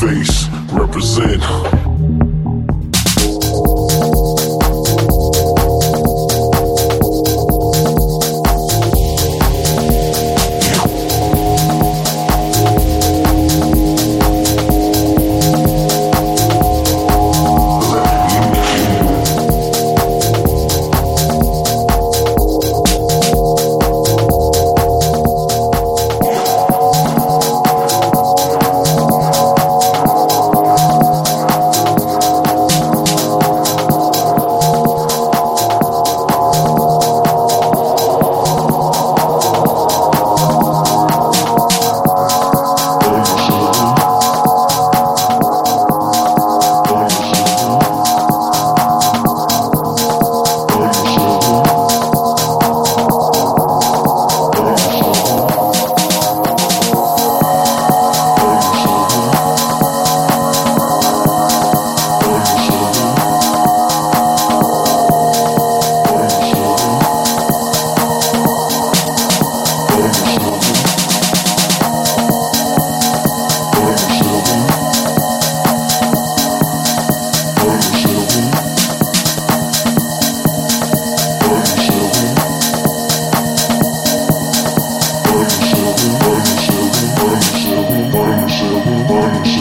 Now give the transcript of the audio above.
face, represent.